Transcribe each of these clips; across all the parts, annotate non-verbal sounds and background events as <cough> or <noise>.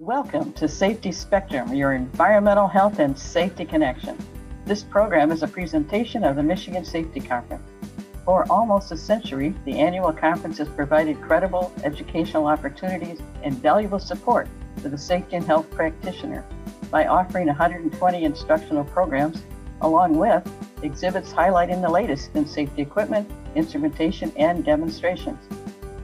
Welcome to Safety Spectrum, your environmental health and safety connection. This program is a presentation of the Michigan Safety Conference. For almost a century, the annual conference has provided credible educational opportunities and valuable support to the safety and health practitioner by offering 120 instructional programs, along with exhibits highlighting the latest in safety equipment, instrumentation, and demonstrations.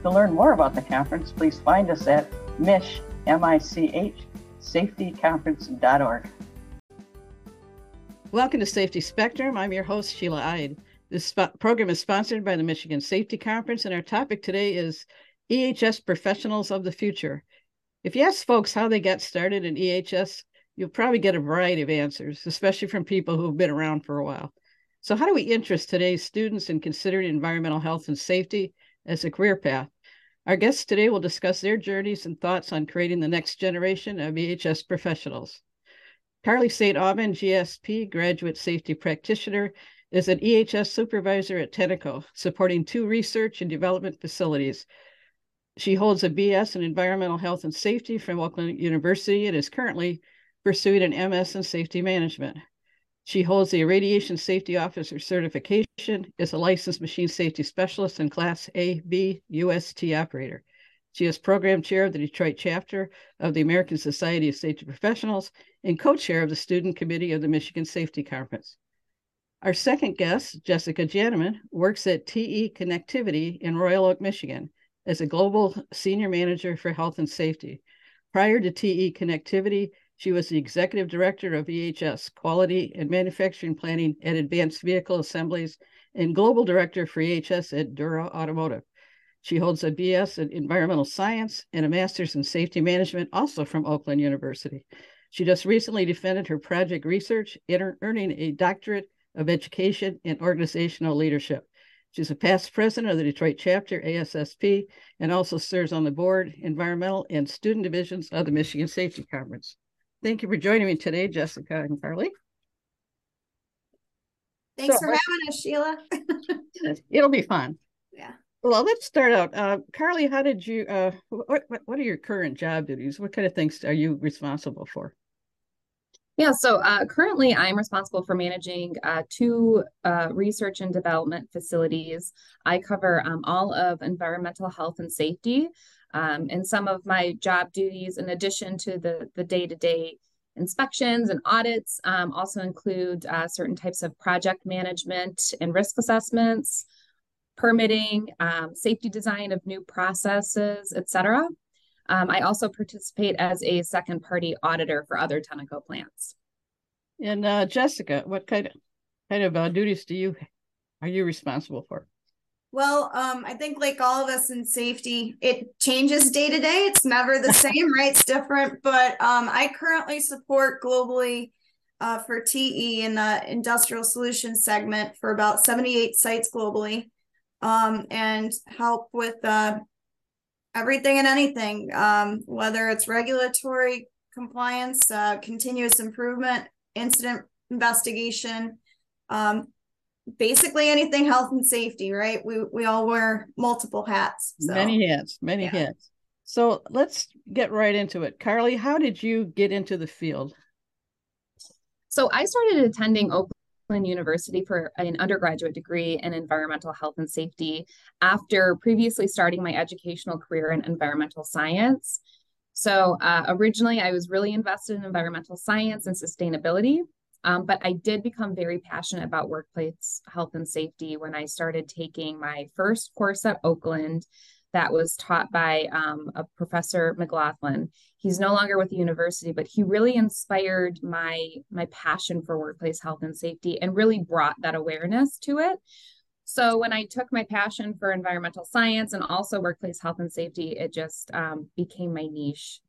To learn more about the conference, please find us at MISH, M-I-C-H, safetyconference.org. Welcome to Safety Spectrum. I'm your host, Sheila Ide. This program is sponsored by the Michigan Safety Conference, and our topic today is EHS Professionals of the Future. If you ask folks how they got started in EHS, you'll probably get a variety of answers, especially from people who've been around for a while. So, how do we interest today's students in considering environmental health and safety as a career path? Our guests today will discuss their journeys and thoughts on creating the next generation of EHS professionals. Karly St. Aubin, GSP, graduate safety practitioner, is an EHS supervisor at Tenneco, supporting two research and development facilities. She holds a BS in environmental health and safety from Oakland University and is currently pursuing an MS in safety management. She holds the Radiation Safety Officer certification, is a licensed machine safety specialist and Class A B UST operator. She is program chair of the Detroit chapter of the American Society of Safety Professionals and co chair of the student committee of the Michigan Safety Conference. Our second guest, Jessica Jannaman, works at TE Connectivity in Royal Oak, Michigan, as a global senior manager for health and safety. Prior to TE Connectivity, she was the executive director of EHS Quality and Manufacturing Planning at Advanced Vehicle Assemblies and global director for EHS at Dura Automotive. She holds a BS in environmental science and a master's in safety management, also from Oakland University. She just recently defended her project research, earning a doctorate of Education in Organizational Leadership. She's a past president of the Detroit chapter, ASSP, and also serves on the board, environmental, and student divisions of the Michigan Safety Conference. Thank you for joining me today, Jessica and Karly. Thanks so, for having us, Sheila. it'll be fun. Yeah. Well, let's start out. Uh, Karly, how did you, uh, what, what are your current job duties? What kind of things are you responsible for? Yeah, so uh, currently I'm responsible for managing uh, two uh, research and development facilities. I cover um, all of environmental health and safety. Um, and some of my job duties, in addition to the, the day-to-day inspections and audits, um, also include uh, certain types of project management and risk assessments, permitting, um, safety design of new processes, etc. Um, I also participate as a second party auditor for other Tenneco plants. And uh, Jessica, what kind of kind of uh, duties do you are you responsible for? Well, um, I think like all of us in safety, it changes day to day. It's never the <laughs> same, right? It's different. But um, I currently support globally uh, for TE in the industrial solutions segment for about 78 sites globally um, and help with uh, everything and anything, um, whether it's regulatory compliance, uh, continuous improvement, incident investigation, um, basically anything health and safety, right? We we all wear multiple hats. So. Many hats, many yeah. hats. So let's get right into it. Karly, how did you get into the field? So I started attending Oakland University for an undergraduate degree in environmental health and safety after previously starting my educational career in environmental science. So uh, originally, I was really invested in environmental science and sustainability, um, but I did become very passionate about workplace health and safety when I started taking my first course at Oakland that was taught by um, a professor McLaughlin. He's no longer with the university, but he really inspired my my passion for workplace health and safety and really brought that awareness to it. So when I took my passion for environmental science and also workplace health and safety, it just um, became my niche.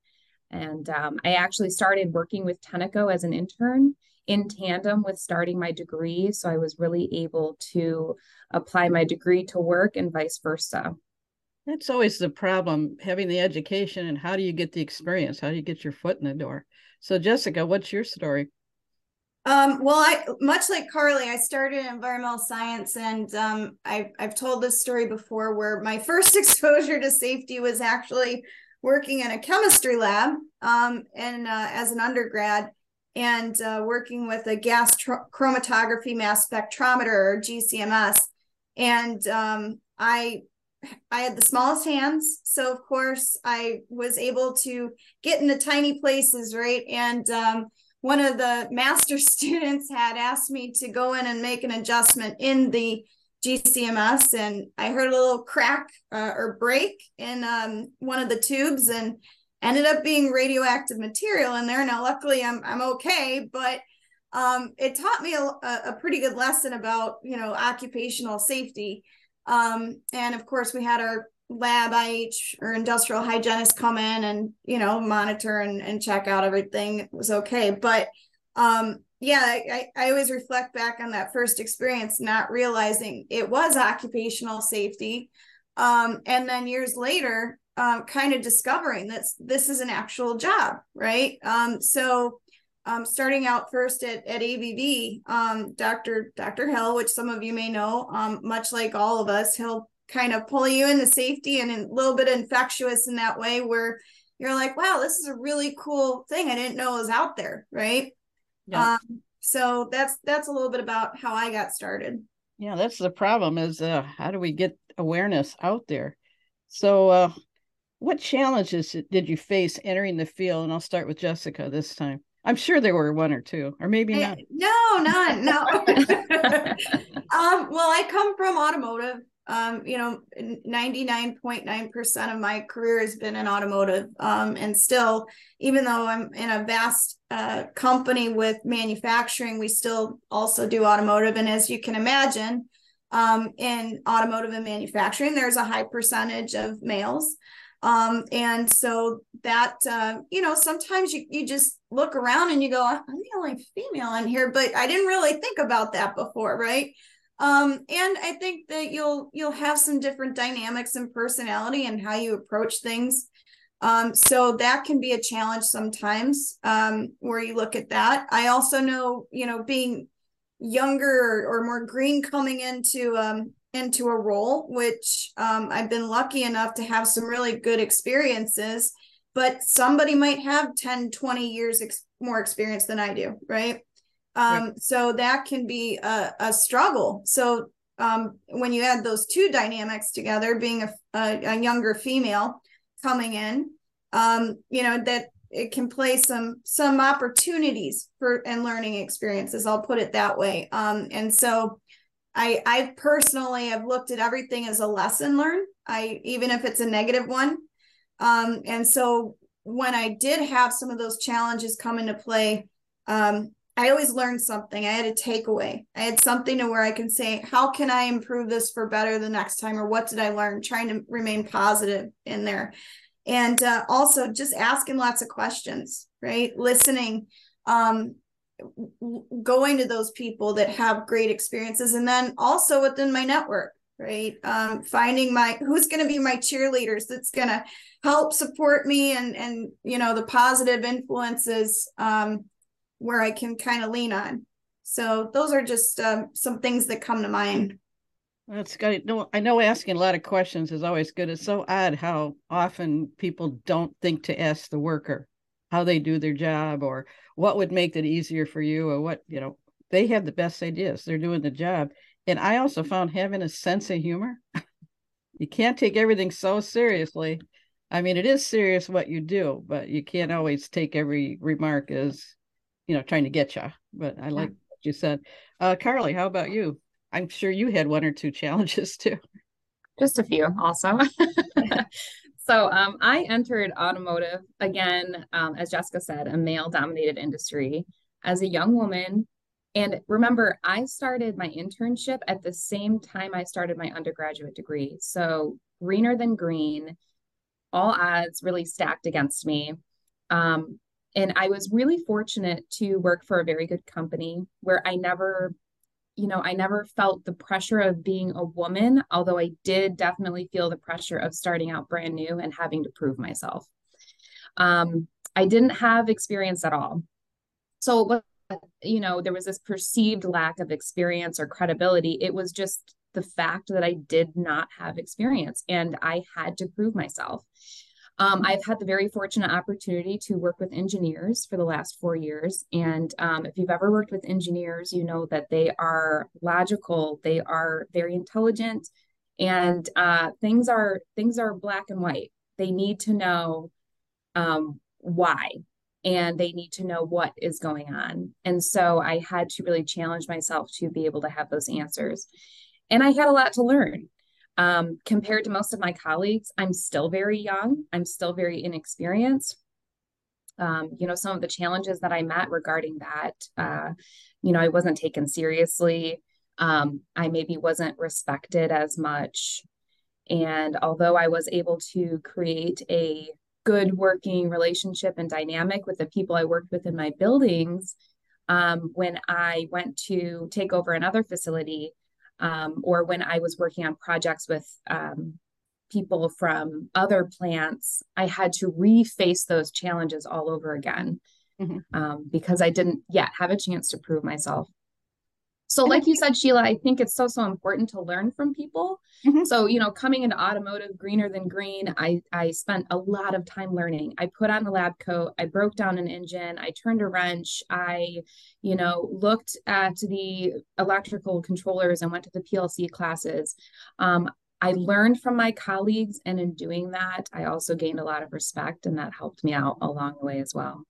And um, I actually started working with Tenneco as an intern in tandem with starting my degree. So I was really able to apply my degree to work and vice versa. That's always the problem having the education and how do you get the experience? How do you get your foot in the door? So, Jessica, what's your story? Um, well, I much like Karly, I started in environmental science, and um, I, I've told this story before, where my <laughs> first exposure to safety was actually working in a chemistry lab um, and uh, as an undergrad and uh, working with a gas tr- chromatography mass spectrometer or GCMS. And um, I I had the smallest hands, so of course I was able to get into tiny places, right? And um, one of the master <laughs> students had asked me to go in and make an adjustment in the GCMS, and I heard a little crack uh, or break in um, one of the tubes, and ended up being radioactive material in there. Now, luckily, I'm I'm okay, but um, it taught me a, a pretty good lesson about you know occupational safety. Um, and of course, we had our lab IH or industrial hygienist come in and you know monitor and, and check out everything it was okay. But um, yeah, I, I always reflect back on that first experience, not realizing it was occupational safety. Um, and then years later, um, kind of discovering that this is an actual job, right? Um, so um, starting out first at, at ABB, um, Dr. Dr. Hill, which some of you may know, um, much like all of us, he'll kind of pull you into safety and a little bit infectious in that way where you're like, wow, this is a really cool thing I didn't know was out there, right? Yeah. Um, so that's that's a little bit about how I got started. Yeah, that's the problem is uh, how do we get awareness out there? So uh, what challenges did you face entering the field? And I'll start with Jessica this time. I'm sure there were one or two, or maybe not. No, none. No. <laughs> <laughs> um, well, I come from automotive. Um, you know, 99.9% of my career has been in automotive. Um, and still, even though I'm in a vast uh, company with manufacturing, we still also do automotive. And as you can imagine, um, in automotive and manufacturing, there's a high percentage of males. Um, and so that, uh, you know, sometimes you, you just look around and you go, I'm the only female in here, but I didn't really think about that before. Right. Um, and I think that you'll, you'll have some different dynamics and personality and how you approach things. Um, so that can be a challenge sometimes, um, where you look at that. I also know, you know, being younger or, or more green coming into um, into a role, which um, I've been lucky enough to have some really good experiences, but somebody might have 10, 20 years ex- more experience than I do, right? Um, right. So that can be a, a struggle. So um, when you add those two dynamics together, being a, a, a younger female coming in, um, you know, that it can play some some opportunities for and learning experiences. I'll put it that way. Um, and so I I personally have looked at everything as a lesson learned. I even if it's a negative one. Um, and so when I did have some of those challenges come into play, um, I always learned something. I had a takeaway. I had something to where I can say, how can I improve this for better the next time, or what did I learn? Trying to remain positive in there, and uh, also just asking lots of questions, right? Listening. Um, going to those people that have great experiences and then also within my network right um, finding my who's going to be my cheerleaders that's going to help support me and and you know the positive influences um, where i can kind of lean on. So those are just um, some things that come to mind. That's good. No, I know asking a lot of questions is always good. It's so odd how often people don't think to ask the worker how they do their job or what would make it easier for you or what you know they have the best ideas. They're doing the job. And i also found having a sense of humor <laughs> you can't take everything so seriously. I mean it is serious what you do but you can't always take every remark as you know trying to get you but i like what you said uh karly how about you i'm sure you had one or two challenges too just a few also <laughs> So um, I entered automotive again, um, as Jessica said, a male dominated industry as a young woman. And remember, I started my internship at the same time I started my undergraduate degree. So greener than green, all odds really stacked against me. Um, and I was really fortunate to work for a very good company where I never you know, I never felt the pressure of being a woman, although I did definitely feel the pressure of starting out brand new and having to prove myself. Um, I didn't have experience at all. So, it was, you know, there was this perceived lack of experience or credibility. It was just the fact that I did not have experience and I had to prove myself. Um, I've had the very fortunate opportunity to work with engineers for the last four years. And um, if you've ever worked with engineers, you know that they are logical, they are very intelligent, and uh, things are things are black and white. They need to know um, why and they need to know what is going on. And so I had to really challenge myself to be able to have those answers. And I had a lot to learn. Um, compared to most of my colleagues, I'm still very young, I'm still very inexperienced. Um, you know, some of the challenges that I met regarding that, uh, you know, I wasn't taken seriously. Um, I maybe wasn't respected as much. And although I was able to create a good working relationship and dynamic with the people I worked with in my buildings, um, when I went to take over another facility, um, or when I was working on projects with um, people from other plants, I had to reface those challenges all over again mm-hmm. Um, because I didn't yet have a chance to prove myself. So, like you said, Sheila, I think it's so, so important to learn from people. Mm-hmm. So, you know, coming into automotive, greener than green, I, I spent a lot of time learning. I put on the lab coat, I broke down an engine, I turned a wrench, I, you know, looked at the electrical controllers and went to the PLC classes. Um, I learned from my colleagues, and in doing that, I also gained a lot of respect, and that helped me out along the way as well.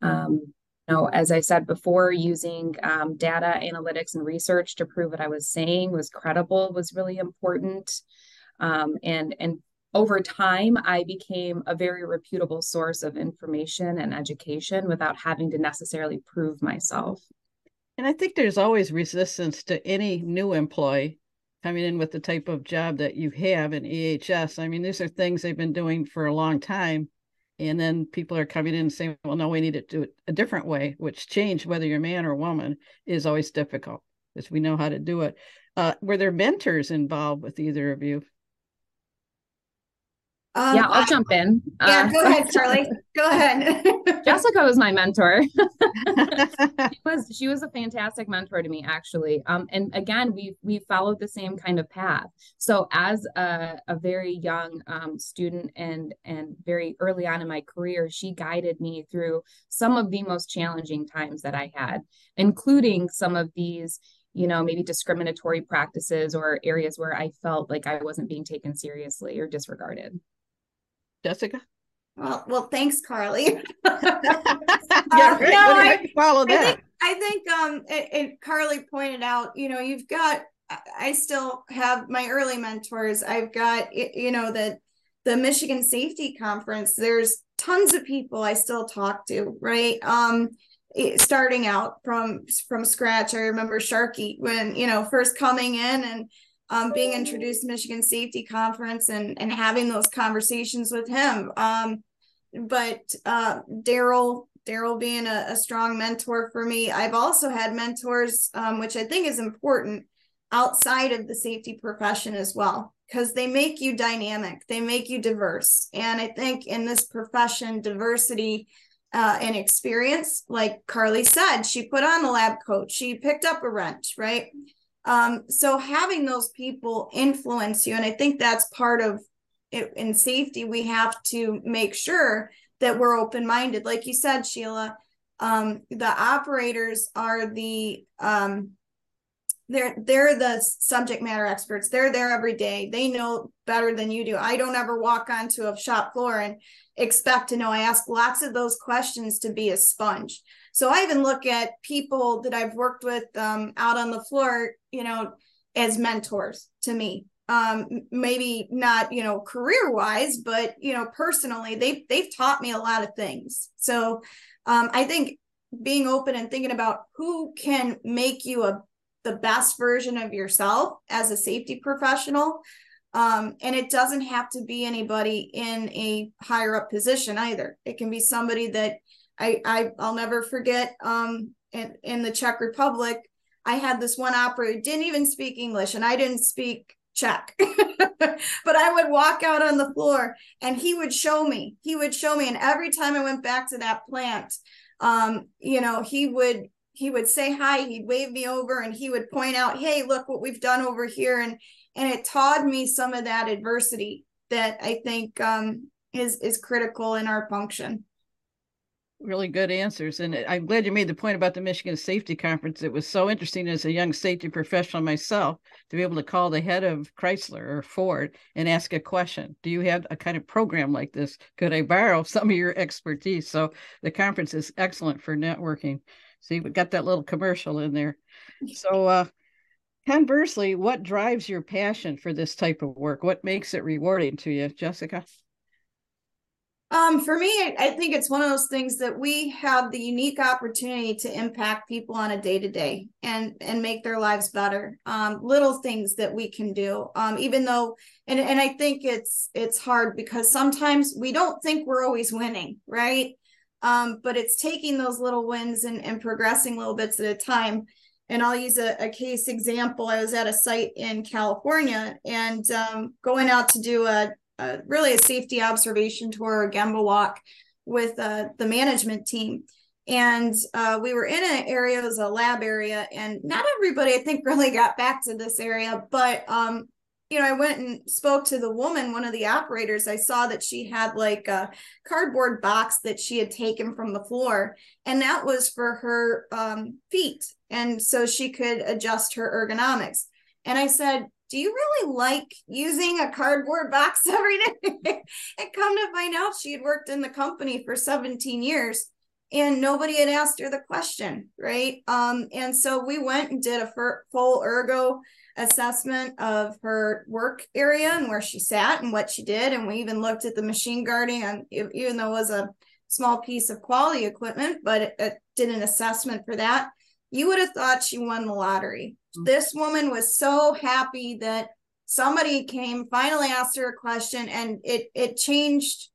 Um, know, as I said before, using um, data analytics and research to prove what I was saying was credible was really important. Um, and and over time, I became a very reputable source of information and education without having to necessarily prove myself. And I think there's always resistance to any new employee coming in with the type of job that you have in EHS. I mean, these are things they've been doing for a long time and then people are coming in saying well no we need to do it a different way which change whether you're man or woman is always difficult because we know how to do it. Uh, were there mentors involved with either of you um, yeah, I'll I, jump in. Yeah, uh, go <laughs> ahead, Charlie. go ahead. <laughs> Jessica was my mentor. <laughs> she was she was a fantastic mentor to me, actually. Um, and again, we we followed the same kind of path. So as a, a very young um, student and and very early on in my career, she guided me through some of the most challenging times that I had, including some of these you know, maybe discriminatory practices or areas where I felt like I wasn't being taken seriously or disregarded. Jessica? Well, well, thanks, Karly. <laughs> <laughs> yeah, uh, no, I, follow that. I think, I think um, it, it, Karly pointed out, you know, you've got. I still have my early mentors. I've got, you know, the the Michigan Safety Conference. There's tons of people I still talk to, right? Um, starting out from from scratch. I remember Sharky when you know first coming in and um, being introduced to Michigan Safety Conference and and having those conversations with him. Um, but uh, Daryl Daryl being a, a, strong mentor for me. I've also had mentors, um, which I think is important outside of the safety profession as well, because they make you dynamic, they make you diverse. And I think in this profession, diversity uh, and experience, like Karly said, she put on the lab coat, she picked up a wrench, right? Um, so having those people influence you, and I think that's part of it in safety, we have to make sure that we're open minded. Like you said, Sheila, um, the operators are the um, they're they're the subject matter experts. They're there every day. They know better than you do. I don't ever walk onto a shop floor and expect to know. I ask lots of those questions to be a sponge. So I even look at people that I've worked with um, out on the floor, you know, as mentors to me. Um, maybe not, you know, career wise, but you know, personally, they've they've taught me a lot of things. So um, I think being open and thinking about who can make you a the best version of yourself as a safety professional um, and it doesn't have to be anybody in a higher up position either it can be somebody that I, I I'll never forget um in, in the Czech Republic, I had this one operator didn't even speak English and I didn't speak Czech. <laughs> but I would walk out on the floor and he would show me. He would show me. And every time I went back to that plant, um, you know, he would he would say hi, he'd wave me over and he would point out, hey, look what we've done over here. And and it taught me some of that adversity that I think um is is critical in our function really good answers. And I'm glad you made the point about the Michigan Safety Conference. It was so interesting as a young safety professional myself to be able to call the head of Chrysler or Ford and ask a question. Do you have a kind of program like this? Could I borrow <laughs> some of your expertise? So the conference is excellent for networking. See, we got that little commercial in there. So, <laughs> uh, conversely, what drives your passion for this type of work? What makes it rewarding to you, Jessica? Um, for me, I think it's one of those things that we have the unique opportunity to impact people on a day to day and and make their lives better. Um, little things that we can do. Um, even though, and and I think it's it's hard because sometimes we don't think we're always winning, right? Um, but it's taking those little wins and, and progressing little bits at a time. And I'll use a, a case example. I was at a site in California and um, going out to do a really a safety observation tour, a Gemba walk with uh, the management team. And uh, we were in an area, it was a lab area, and not everybody, I think, <laughs> really got back to this area. But, um, you know, I went and spoke to the woman, one of the operators. I saw that she had like a cardboard box that she had taken from the floor, and that was for her um, feet. And so she could adjust her ergonomics. And I said, do you really like using a cardboard box <laughs> every day? and come to find out, she had worked in the company for 17 years and nobody had asked her the question, right? Um, and so we went and did a full ergo assessment of her work area and where she sat and what she did. And we even looked at the machine guarding, and even though it was a small piece of quality equipment, but it, it did an assessment for that. You would have thought she won the lottery this woman was so happy that somebody came finally asked her a question and it it changed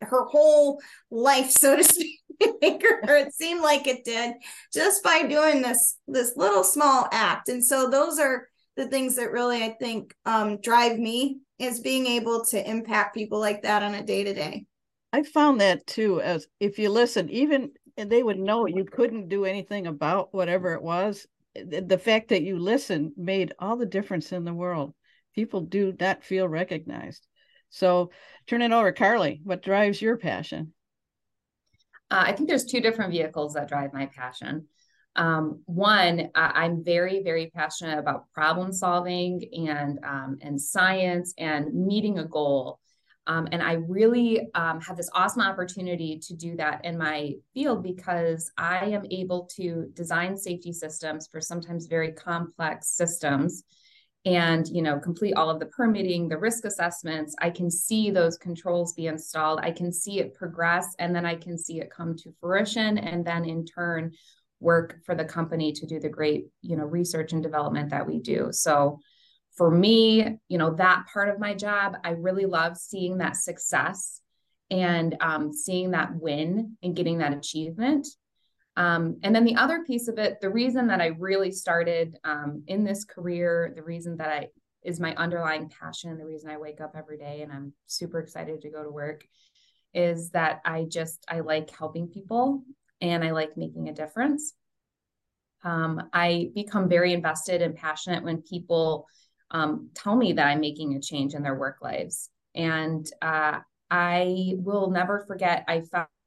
her whole life so to <laughs> speak or it seemed like it did just by doing this this little small act. And so those are the things that really i think um, drive me is being able to impact people like that on a day to day i found that too as if you listen even and they would know you couldn't do anything about whatever it was the fact that you listen made all the difference in the world. People do not feel recognized. So, turn it over, Karly. What drives your passion? Uh, I think there's two different vehicles that drive my passion. Um, one, I, am very, very passionate about problem solving and um, and science and meeting a goal. Um, and I really um, have this awesome opportunity to do that in my field because I am able to design safety systems for sometimes very complex systems. And you know complete all of the permitting the risk assessments i can see those controls be installed. I can see it progress and then i can see it come to fruition and then in turn work for the company to do the great you know research and development that we do. So for me, you know, that part of my job, I really love seeing that success and um, seeing that win and getting that achievement. Um, and then the other piece of it, the reason that I really started um, in this career, the reason that I is my underlying passion, the reason I wake up every day and I'm super excited to go to work is that I just I like helping people and I like making a difference. Um, I become very invested and passionate when people um, tell me that I'm making a change in their work lives. And uh, I will never forget, I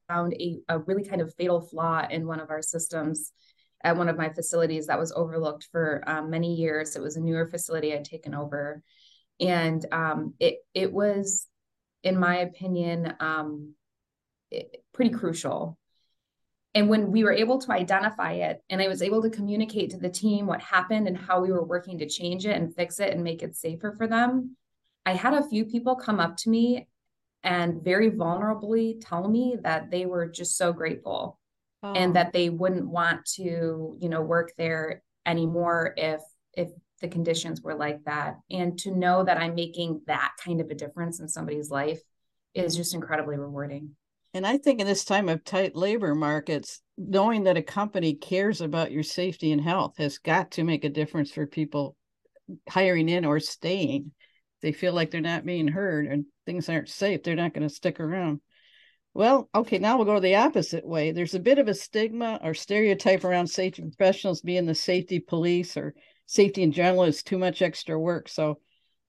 found a, a really kind of fatal flaw in one of our systems at one of my facilities that was overlooked for um, many years. It was a newer facility I'd taken over. And um, it, it was, in my opinion, um, it, pretty crucial and when we were able to identify it and I was able to communicate to the team what happened and how we were working to change it and fix it and make it safer for them, I had a few people come up to me and very vulnerably tell me that they were just so grateful oh. and that they wouldn't want to, you know, work there anymore if if the conditions were like that. And to know that I'm making that kind of a difference in somebody's life is just incredibly rewarding. And I think in this time of tight labor markets, knowing that a company cares about your safety and health has got to make a difference for people hiring in or staying. They feel like they're not being heard and things aren't safe, they're not going to stick around. Well, okay, now we'll go the opposite way. There's a bit of a stigma or stereotype around safety professionals being the safety police or safety in general is too much extra work. So,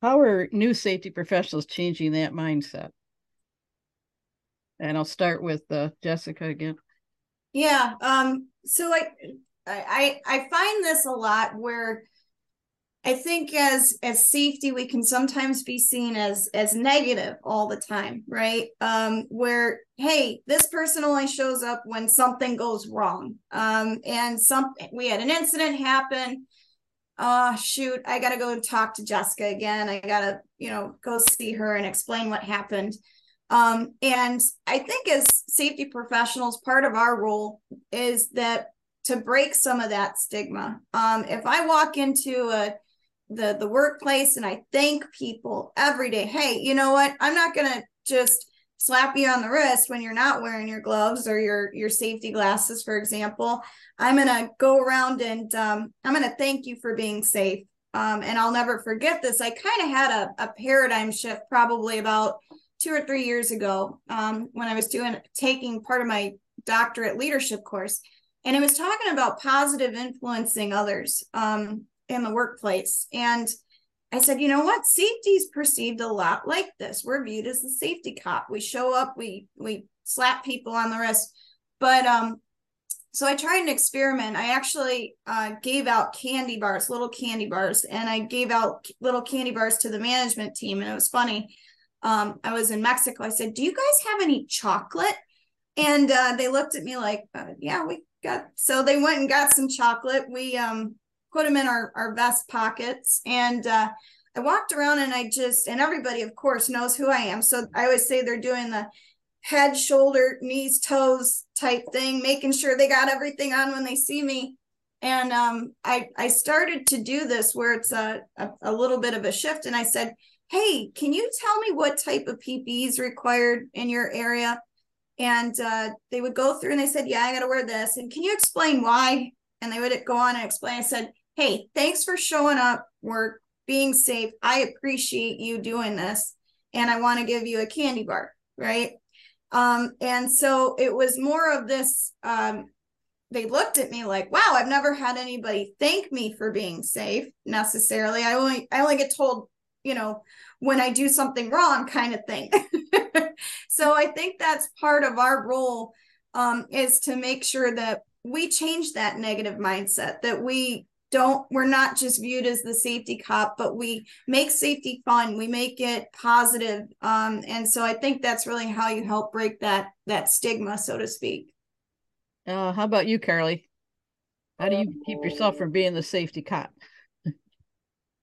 how are new safety professionals changing that mindset? And I'll start with uh, Jessica again. Yeah. Um, so I, I I find this a lot where I think as as safety we can sometimes be seen as as negative all the time, right? Um, where hey, this person only shows up when something goes wrong. Um, and some we had an incident happen. Oh shoot, I gotta go and talk to Jessica again. I gotta, you know, go see her and explain what happened. Um, and I think as safety professionals, part of our role is that to break some of that stigma. Um, if I walk into a the the workplace and I thank people every day, hey, you know what? I'm not gonna just slap you on the wrist when you're not wearing your gloves or your your safety glasses, for example. I'm gonna go around and um, I'm gonna thank you for being safe. Um, and I'll never forget this. I kind of had a, a paradigm shift probably about two or three years ago um, when I was doing taking part of my doctorate leadership course, and it was talking about positive influencing others um, in the workplace. And I said, you know what? Safety is perceived a lot like this. We're viewed as the safety cop. We show up, we we slap people on the wrist. But um, so I tried an experiment. I actually uh, gave out candy bars, little candy bars, and I gave out little candy bars to the management team. And it was funny. Um, I was in Mexico. I said, "Do you guys have any chocolate?" And uh, they looked at me like, uh, "Yeah, we got." So they went and got some chocolate. We um, put them in our, our vest pockets. And uh, I walked around and I just, and everybody, of course, knows who I am. So I always say they're doing the head, shoulder, knees, toes type thing, making sure they got everything on when they see me. And um, I, I started to do this where it's a, a, a little bit of a shift. And I said, Hey, can you tell me what type of PPE is required in your area? And uh, they would go through and they said, Yeah, I got to wear this. And can you explain why? And they would go on and explain. I said, hey, thanks for showing up. We're being safe. I appreciate you doing this. And I want to give you a candy bar. Right. Um, and so it was more of this. Um, they looked at me like, wow, I've never had anybody thank me for being safe necessarily. I only I only get told, you know, when I do something wrong kind of thing. <laughs> so I think that's part of our role um, is to make sure that we change that negative mindset, that we don't we're not just viewed as the safety cop but we make safety fun we make it positive um, and so i think that's really how you help break that that stigma so to speak. Uh, how about you karly? How do you keep yourself from being the safety cop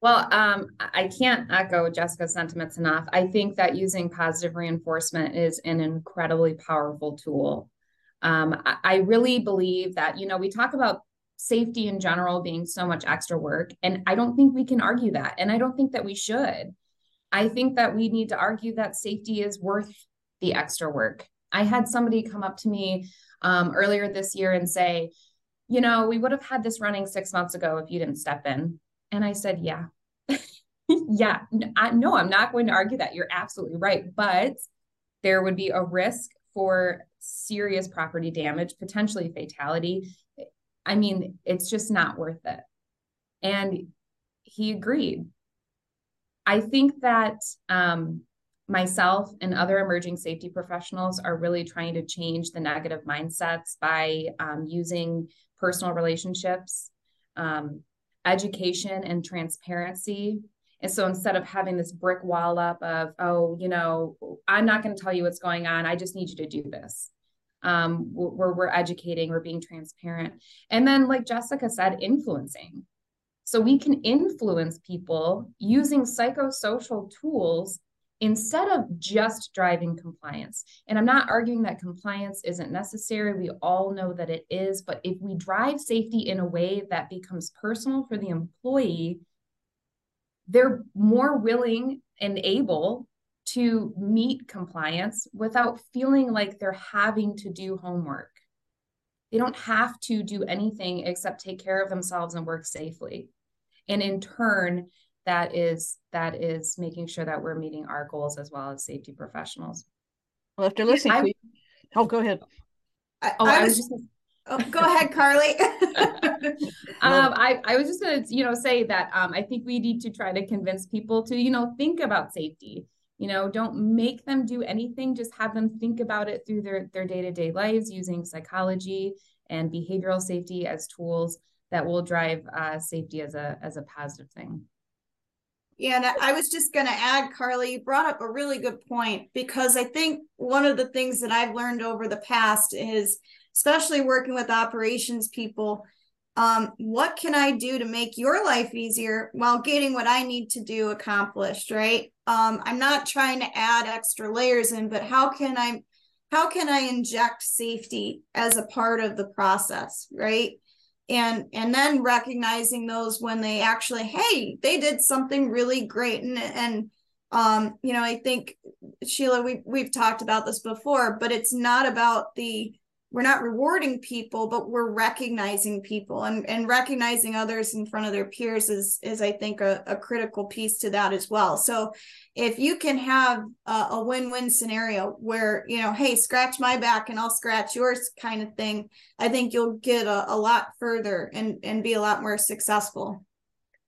well um, i can't echo jessica's sentiments enough i think that using positive reinforcement is an incredibly powerful tool um, I, really believe that you know we talk about safety in general being so much extra work. And I don't think we can argue that. And I don't think that we should. I think that we need to argue that safety is worth the extra work. I had somebody come up to me um, earlier this year and say, you know, we would have had this running six months ago if you didn't step in. And I said, yeah. <laughs> yeah, I, no, I'm not going to argue that. You're absolutely right. But there would be a risk for serious property damage, potentially fatality, I mean, it's just not worth it. And he agreed. I think that um, myself and other emerging safety professionals are really trying to change the negative mindsets by um, using personal relationships, um, education, and transparency. And so instead of having this brick wall up of, oh, you know, I'm not going to tell you what's going on, I just need you to do this um, where we're educating, we're being transparent. And then, like Jessica said, influencing. So we can influence people using psychosocial tools instead of just driving compliance. And I'm not arguing that compliance isn't necessary. We all know that it is. But if we drive safety in a way that becomes personal for the employee, they're more willing and able to meet compliance without feeling like they're having to do homework. They don't have to do anything except take care of themselves and work safely. And in turn, that is that is making sure that we're meeting our goals as well as safety professionals. Well, after listening I, to you, oh, go ahead. I, oh, I, I was, was just Oh, go ahead, Karly. <laughs> <laughs> um, I, I was just going to, you know, say that um, I think we need to try to convince people to, you know, think about safety you know don't make them do anything just have them think about it through their their day-to-day lives using psychology and behavioral safety as tools that will drive uh, safety as a as a positive thing yeah, and I was just going to add, Karly, you brought up a really good point because I think one of the things that I've learned over the past is, especially working with operations people, um, what can I do to make your life easier while getting what I need to do accomplished, right? Um, I'm not trying to add extra layers in, but how can I how can I inject safety as a part of the process, right? And and then recognizing those when they actually hey they did something really great. And and um you know i think sheila we we've talked about this before but it's not about the we're not rewarding people but we're recognizing people and and recognizing others in front of their peers is is i think a, a critical piece to that as well. So if you can have a, a win-win scenario where you know hey scratch my back and i'll scratch yours kind of thing i think you'll get a, a lot further and and be a lot more successful.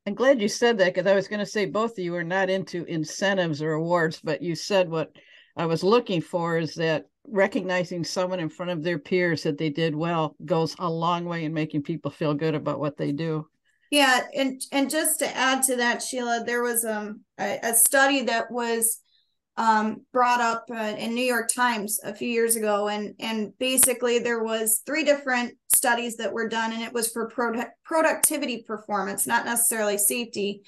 I'm glad you said that because i was going to say both of you are not into incentives or awards but you said what i was looking for is that recognizing someone in front of their peers that they did well goes a long way in making people feel good about what they do. Yeah, and and just to add to that, Sheila, there was um, a, a study that was um, brought up uh, in New York Times a few years ago, and and basically there was three different studies that were done, and it was for product productivity performance, not necessarily safety,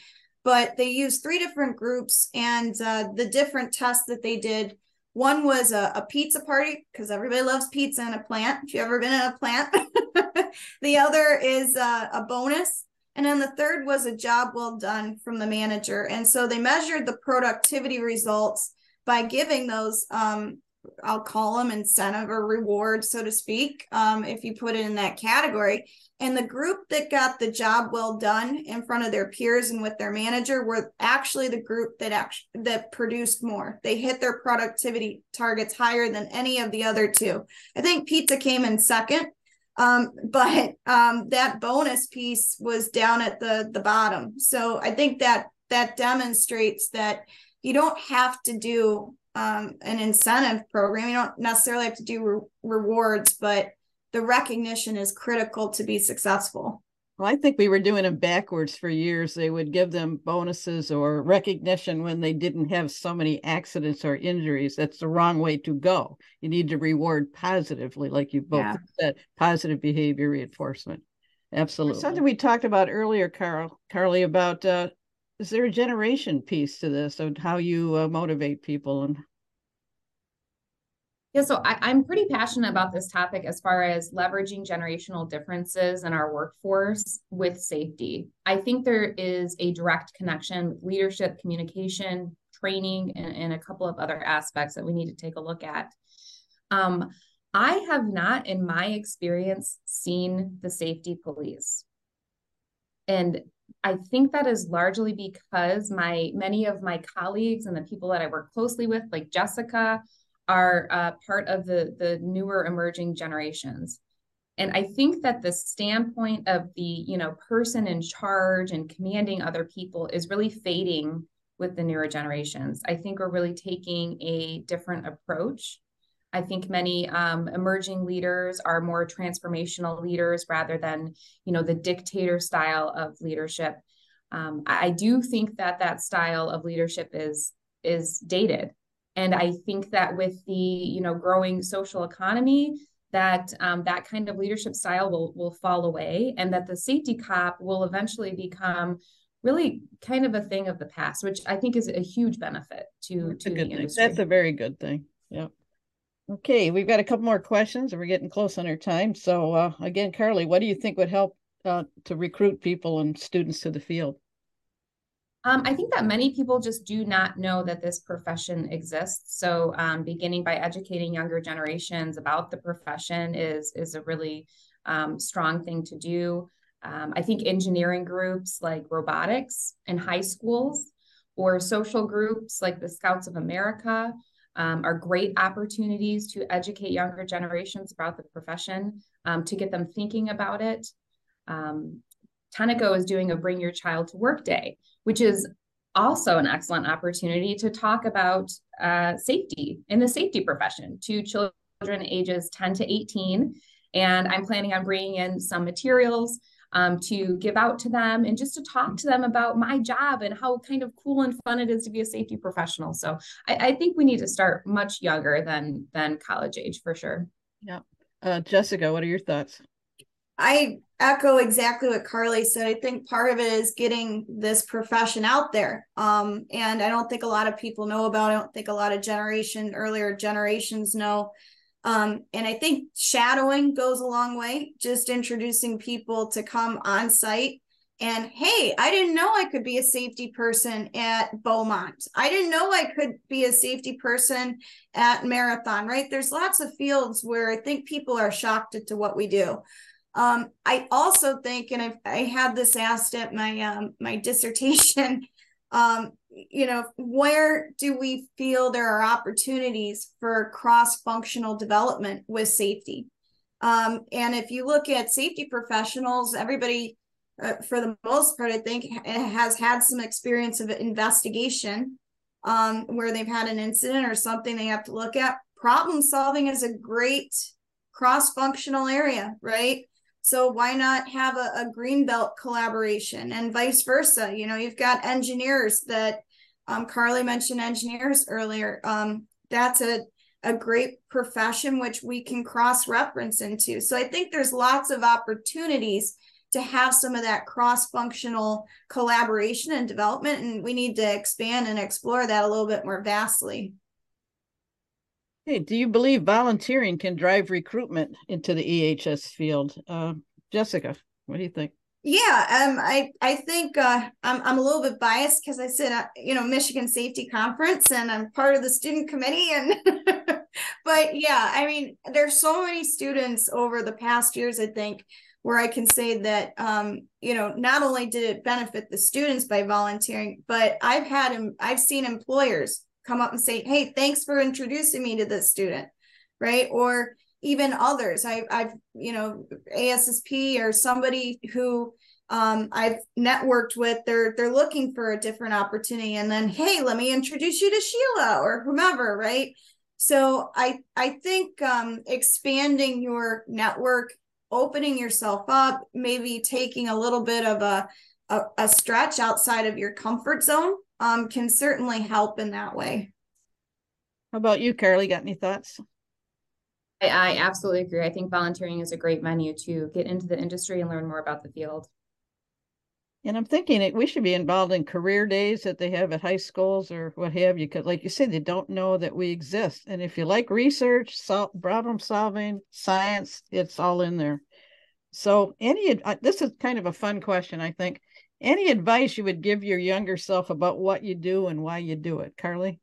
but they used three different groups, and uh, the different tests that they did one was a, a pizza party because everybody loves pizza in a plant. If you've ever been in a plant, <laughs> the other is a, a bonus. And then the third was a job well done from the manager. And so they measured the productivity results by giving those, um, I'll call them incentive or reward, so to speak, um, if you put it in that category. And the group that got the job well done in front of their peers and with their manager were actually the group that actually that produced more. They hit their productivity targets higher than any of the other two. I think pizza came in second, um, <laughs> but um, that bonus piece was down at the the bottom. So I think that that demonstrates that you don't have to do um, an incentive program. You don't necessarily have to do re- rewards, but the recognition is critical to be successful. Well, I think we were doing them backwards for years. They would give them bonuses or recognition when they didn't have so many accidents or injuries. That's the wrong way to go. You need to reward positively, like you both yeah. said, positive behavior reinforcement. Absolutely. Something we talked about earlier, Carl, Karly, about uh, is there a generation piece to this of how you uh, motivate people and yeah, so I, am pretty passionate about this topic as far as leveraging generational differences in our workforce with safety. I think there is a direct connection leadership, communication, training, and, and a couple of other aspects that we need to take a look at. Um, I have not, in my experience, seen the safety police. And I think that is largely because my many of my colleagues and the people that I work closely with, like Jessica, are uh, part of the the newer emerging generations. And i think that the standpoint of the you know person in charge and commanding other people is really fading with the newer generations. I think we're really taking a different approach i think many um, emerging leaders are more transformational leaders rather than you know the dictator style of leadership um, I do think that that style of leadership is is dated and I think that with the you know growing social economy, that um, that kind of leadership style will will fall away, and that the safety cop will eventually become really kind of a thing of the past, which I think is a huge benefit to That's to the industry. Thing. That's a very good thing. Yeah. Okay, we've got a couple more questions, and we're getting close on our time. So uh, again, Karly, what do you think would help uh, to recruit people and students to the field? Um, I think that many people just do not know that this profession exists. So, um, beginning by educating younger generations about the profession is is a really um, strong thing to do. Um, I think engineering groups like robotics in high schools or social groups like the Scouts of America um, are great opportunities to educate younger generations about the profession, um, to get them thinking about it. Um, Tenneco is doing a Bring Your Child to Work Day, which is also an excellent opportunity to talk about uh, safety in the safety profession to children ages 10 to 18. And I'm planning on bringing in some materials um, to give out to them and just to talk to them about my job and how kind of cool and fun it is to be a safety professional. So I, I think we need to start much younger than than college age for sure. Yeah. Uh, Jessica, what are your thoughts? I echo exactly what Karly said. I think part of it is getting this profession out there. Um, and I don't think a lot of people know about it. I don't think a lot of generation earlier generations know. Um, and I think shadowing goes a long way, just introducing people to come on site and hey, I didn't know I could be a safety person at Beaumont. I didn't know I could be a safety person at Marathon, right? There's lots of fields where I think people are shocked at to what we do. Um, I also think, and I've, I had this asked at my um, my <laughs> dissertation, um, you know, where do we feel there are opportunities for cross functional development with safety? Um, and if you look at safety professionals, everybody, uh, for the most part, I think has had some experience of investigation um, where they've had an incident or something they have to look at. Problem solving is a great cross functional area, right? So why not have a, a green belt collaboration and vice versa? You know, you've got engineers that um, Karly mentioned engineers earlier. Um, that's a a great profession which we can cross reference into. So I think there's lots of opportunities to have some of that cross functional collaboration and development, and we need to expand and explore that a little bit more vastly. Hey, do you believe volunteering can drive recruitment into the EHS field? Uh, Jessica, what do you think? Yeah, um, I I think uh, I'm I'm a little bit biased because I sit at you know Michigan Safety Conference and I'm part of the student committee and <laughs> but yeah, I mean there's so many students over the past years I think where I can say that um, you know not only did it benefit the students by volunteering, but I've had I've seen employers come up and say, "Hey, thanks for introducing me to this student," right? Or even others. I, I've you know ASSP or somebody who um, I've networked with. They're they're looking for a different opportunity, and then hey, let me introduce you to Sheila or whomever, right? So I I think um, expanding your network, opening yourself up, maybe taking a little bit of a a, a stretch outside of your comfort zone um, can certainly help in that way. How about you, Karly? Got any thoughts? I, I absolutely agree. I think volunteering is a great venue to get into the industry and learn more about the field. And I'm thinking it, we should be involved in career days that they have at high schools or what have you. Because, like you said, they don't know that we exist. And if you like research, sol- problem solving, science, it's all in there. So, any uh, this is kind of a fun question, I think. Any advice you would give your younger self about what you do and why you do it, Karly?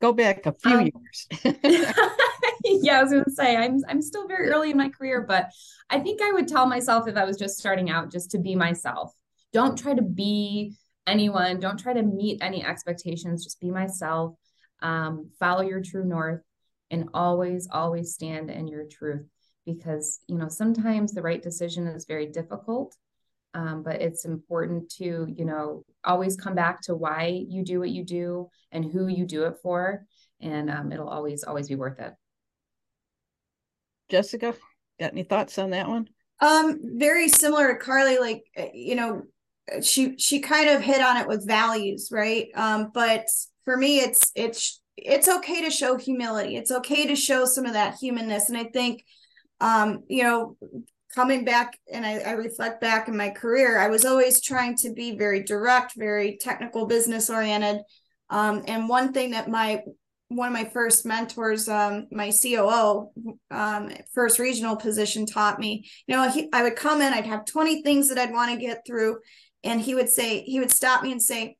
Go back a few um, years. <laughs> <laughs> <laughs> yeah, I was gonna say I'm I'm still very early in my career, but I think I would tell myself if I was just starting out, just to be myself. Don't try to be anyone. Don't try to meet any expectations. Just be myself. Um, follow your true north, and always, always stand in your truth. Because you know sometimes the right decision is very difficult, um, but it's important to you know always come back to why you do what you do and who you do it for and um, it'll always always be worth it jessica got any thoughts on that one? Um very similar to karly like uh, you know she she kind of hit on it with values right? Um but for me it's it's it's okay to show humility. It's okay to show some of that humanness. And i think um you know coming back and I, I, reflect back in my career, I was always trying to be very direct, very technical, business oriented. Um, and one thing that my one of my first mentors, um, my COO, um, first regional position taught me, you know, he, I would come in, I'd have 20 things that I'd want to get through. And he would say, he would stop me and say,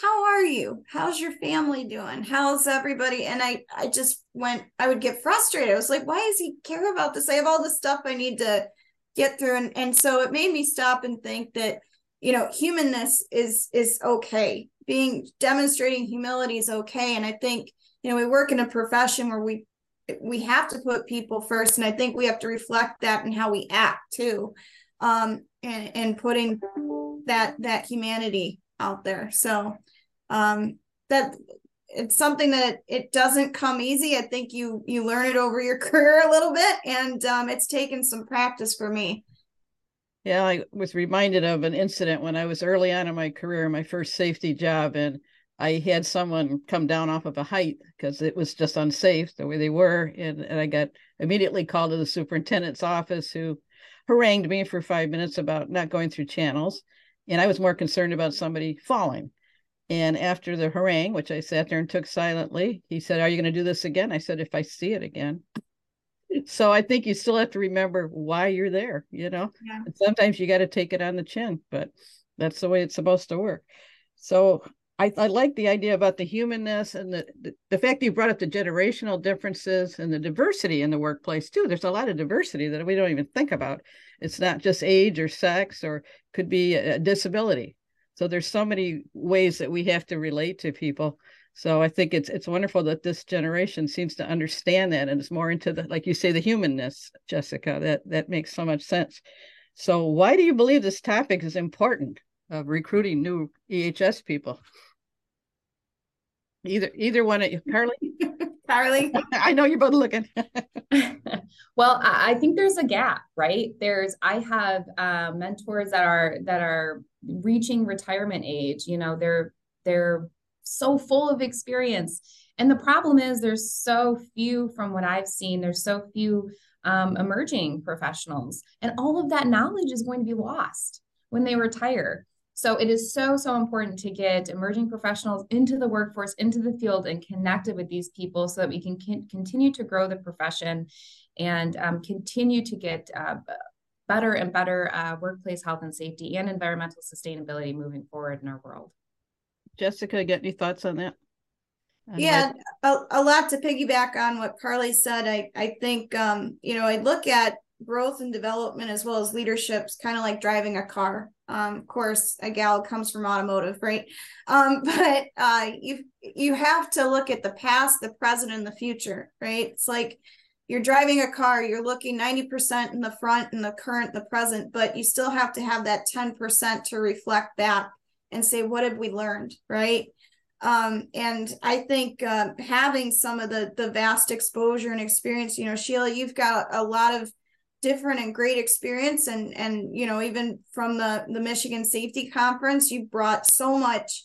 how are you? How's your family doing? How's everybody? And I, I just went, I would get frustrated. I was like, why does he care about this? I have all this stuff I need to get through and, and so it made me stop and think that you know humanness is is okay being demonstrating humility is okay and i think you know we work in a profession where we we have to put people first and i think we have to reflect that in how we act too um and and putting that that humanity out there. So um, that it's something that it doesn't come easy. I think you you learn it over your <laughs> career a little bit, and um, it's taken some practice for me. Yeah, I was reminded of an incident when I was early on in my career, my first safety job, and I had someone come down off of a height because it was just unsafe the way they were, and, and I got immediately called to the superintendent's office, who harangued me for five minutes about not going through channels, and I was more concerned about somebody falling. And after the harangue, which I sat there and took silently, he said, Are you going to do this again? I said, If I see it again. So I think you still have to remember why you're there, you know? Yeah. And sometimes you got to take it on the chin, but that's the way it's supposed to work. So I, I like the idea about the humanness and the, the, the fact you brought up the generational differences and the diversity in the workplace too. There's a lot of diversity that we don't even think about. It's not just age or sex or could be a disability. So there's so many ways that we have to relate to people. So I think it's it's wonderful that this generation seems to understand that and it's more into the like you say the humanness, Jessica. That that makes so much sense. So why do you believe this topic is important of recruiting new EHS people? Either either one of you, Karly. <laughs> Karly, <laughs> I know you're both looking. <laughs> well, I think there's a gap, right? There's I have uh, mentors that are that are reaching retirement age. You know, they're they're so full of experience, and the problem is there's so few from what I've seen. There's so few um, emerging professionals, and all of that knowledge is going to be lost when they retire. So it is so, so important to get emerging professionals into the workforce, into the field, and connected with these people so that we can continue to grow the profession and um, continue to get uh, better and better uh, workplace health and safety and environmental sustainability moving forward in our world. Jessica, get any thoughts on that? yeah, a, a, lot to piggyback on what Karly said. I, I think, um, you know, I look at growth and development as well as leadership's kind of like driving a car um, of course, a gal comes from automotive, right? Um, <laughs> but uh, you you have to look at the past, the present, and the future, right? It's like you're driving a car, you're looking 90% in the front and the current, the present, but you still have to have that 10% to reflect back and say, what have we learned, right? Um, and I think uh, having some of the the vast exposure and experience, you know, Sheila, you've got a lot of different and great experience. And and you know even from the the michigan safety conference you brought so much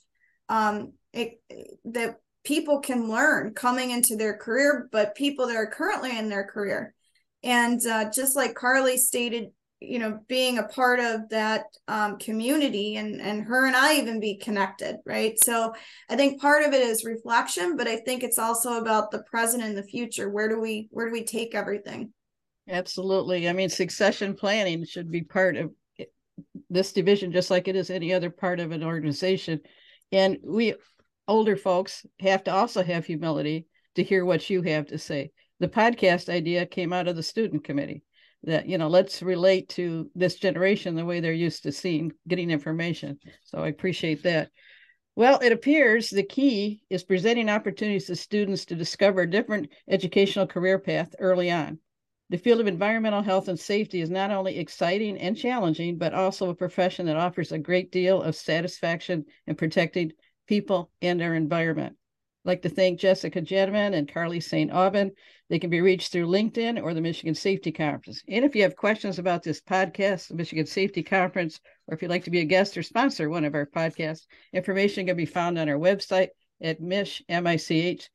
um it, that people can learn coming into their career but people that are currently in their career. And uh, just like karly stated you know being a part of that um, community and and her and i even be connected right? So i think part of it is reflection but i think it's also about the present and the future. Where do we where do we take everything Absolutely. I mean, succession planning should be part of this division, just like it is any other part of an organization. And we older folks have to also have humility to hear what you have to say. The podcast idea came out of the student committee that, you know, let's relate to this generation the way they're used to seeing, getting information. So I appreciate that. Well, it appears the key is presenting opportunities to students to discover a different educational career path early on. The field of environmental health and safety is not only exciting and challenging, but also a profession that offers a great deal of satisfaction in protecting people and our environment. I'd like to thank Jessica Jannaman and Karly St. Aubin. They can be reached through LinkedIn or the Michigan Safety Conference. And if you have questions about this podcast, the Michigan Safety Conference, or if you'd like to be a guest or sponsor one of our podcasts, information can be found on our website at mich, M-I-C-H,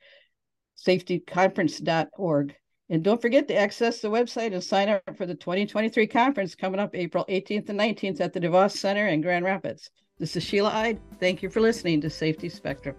safetyconference.org. And don't forget to access the website and sign up for the 2023 conference coming up April 18th and 19th at the DeVos Center in Grand Rapids. This is Sheila Ide. Thank you for listening to Safety Spectrum.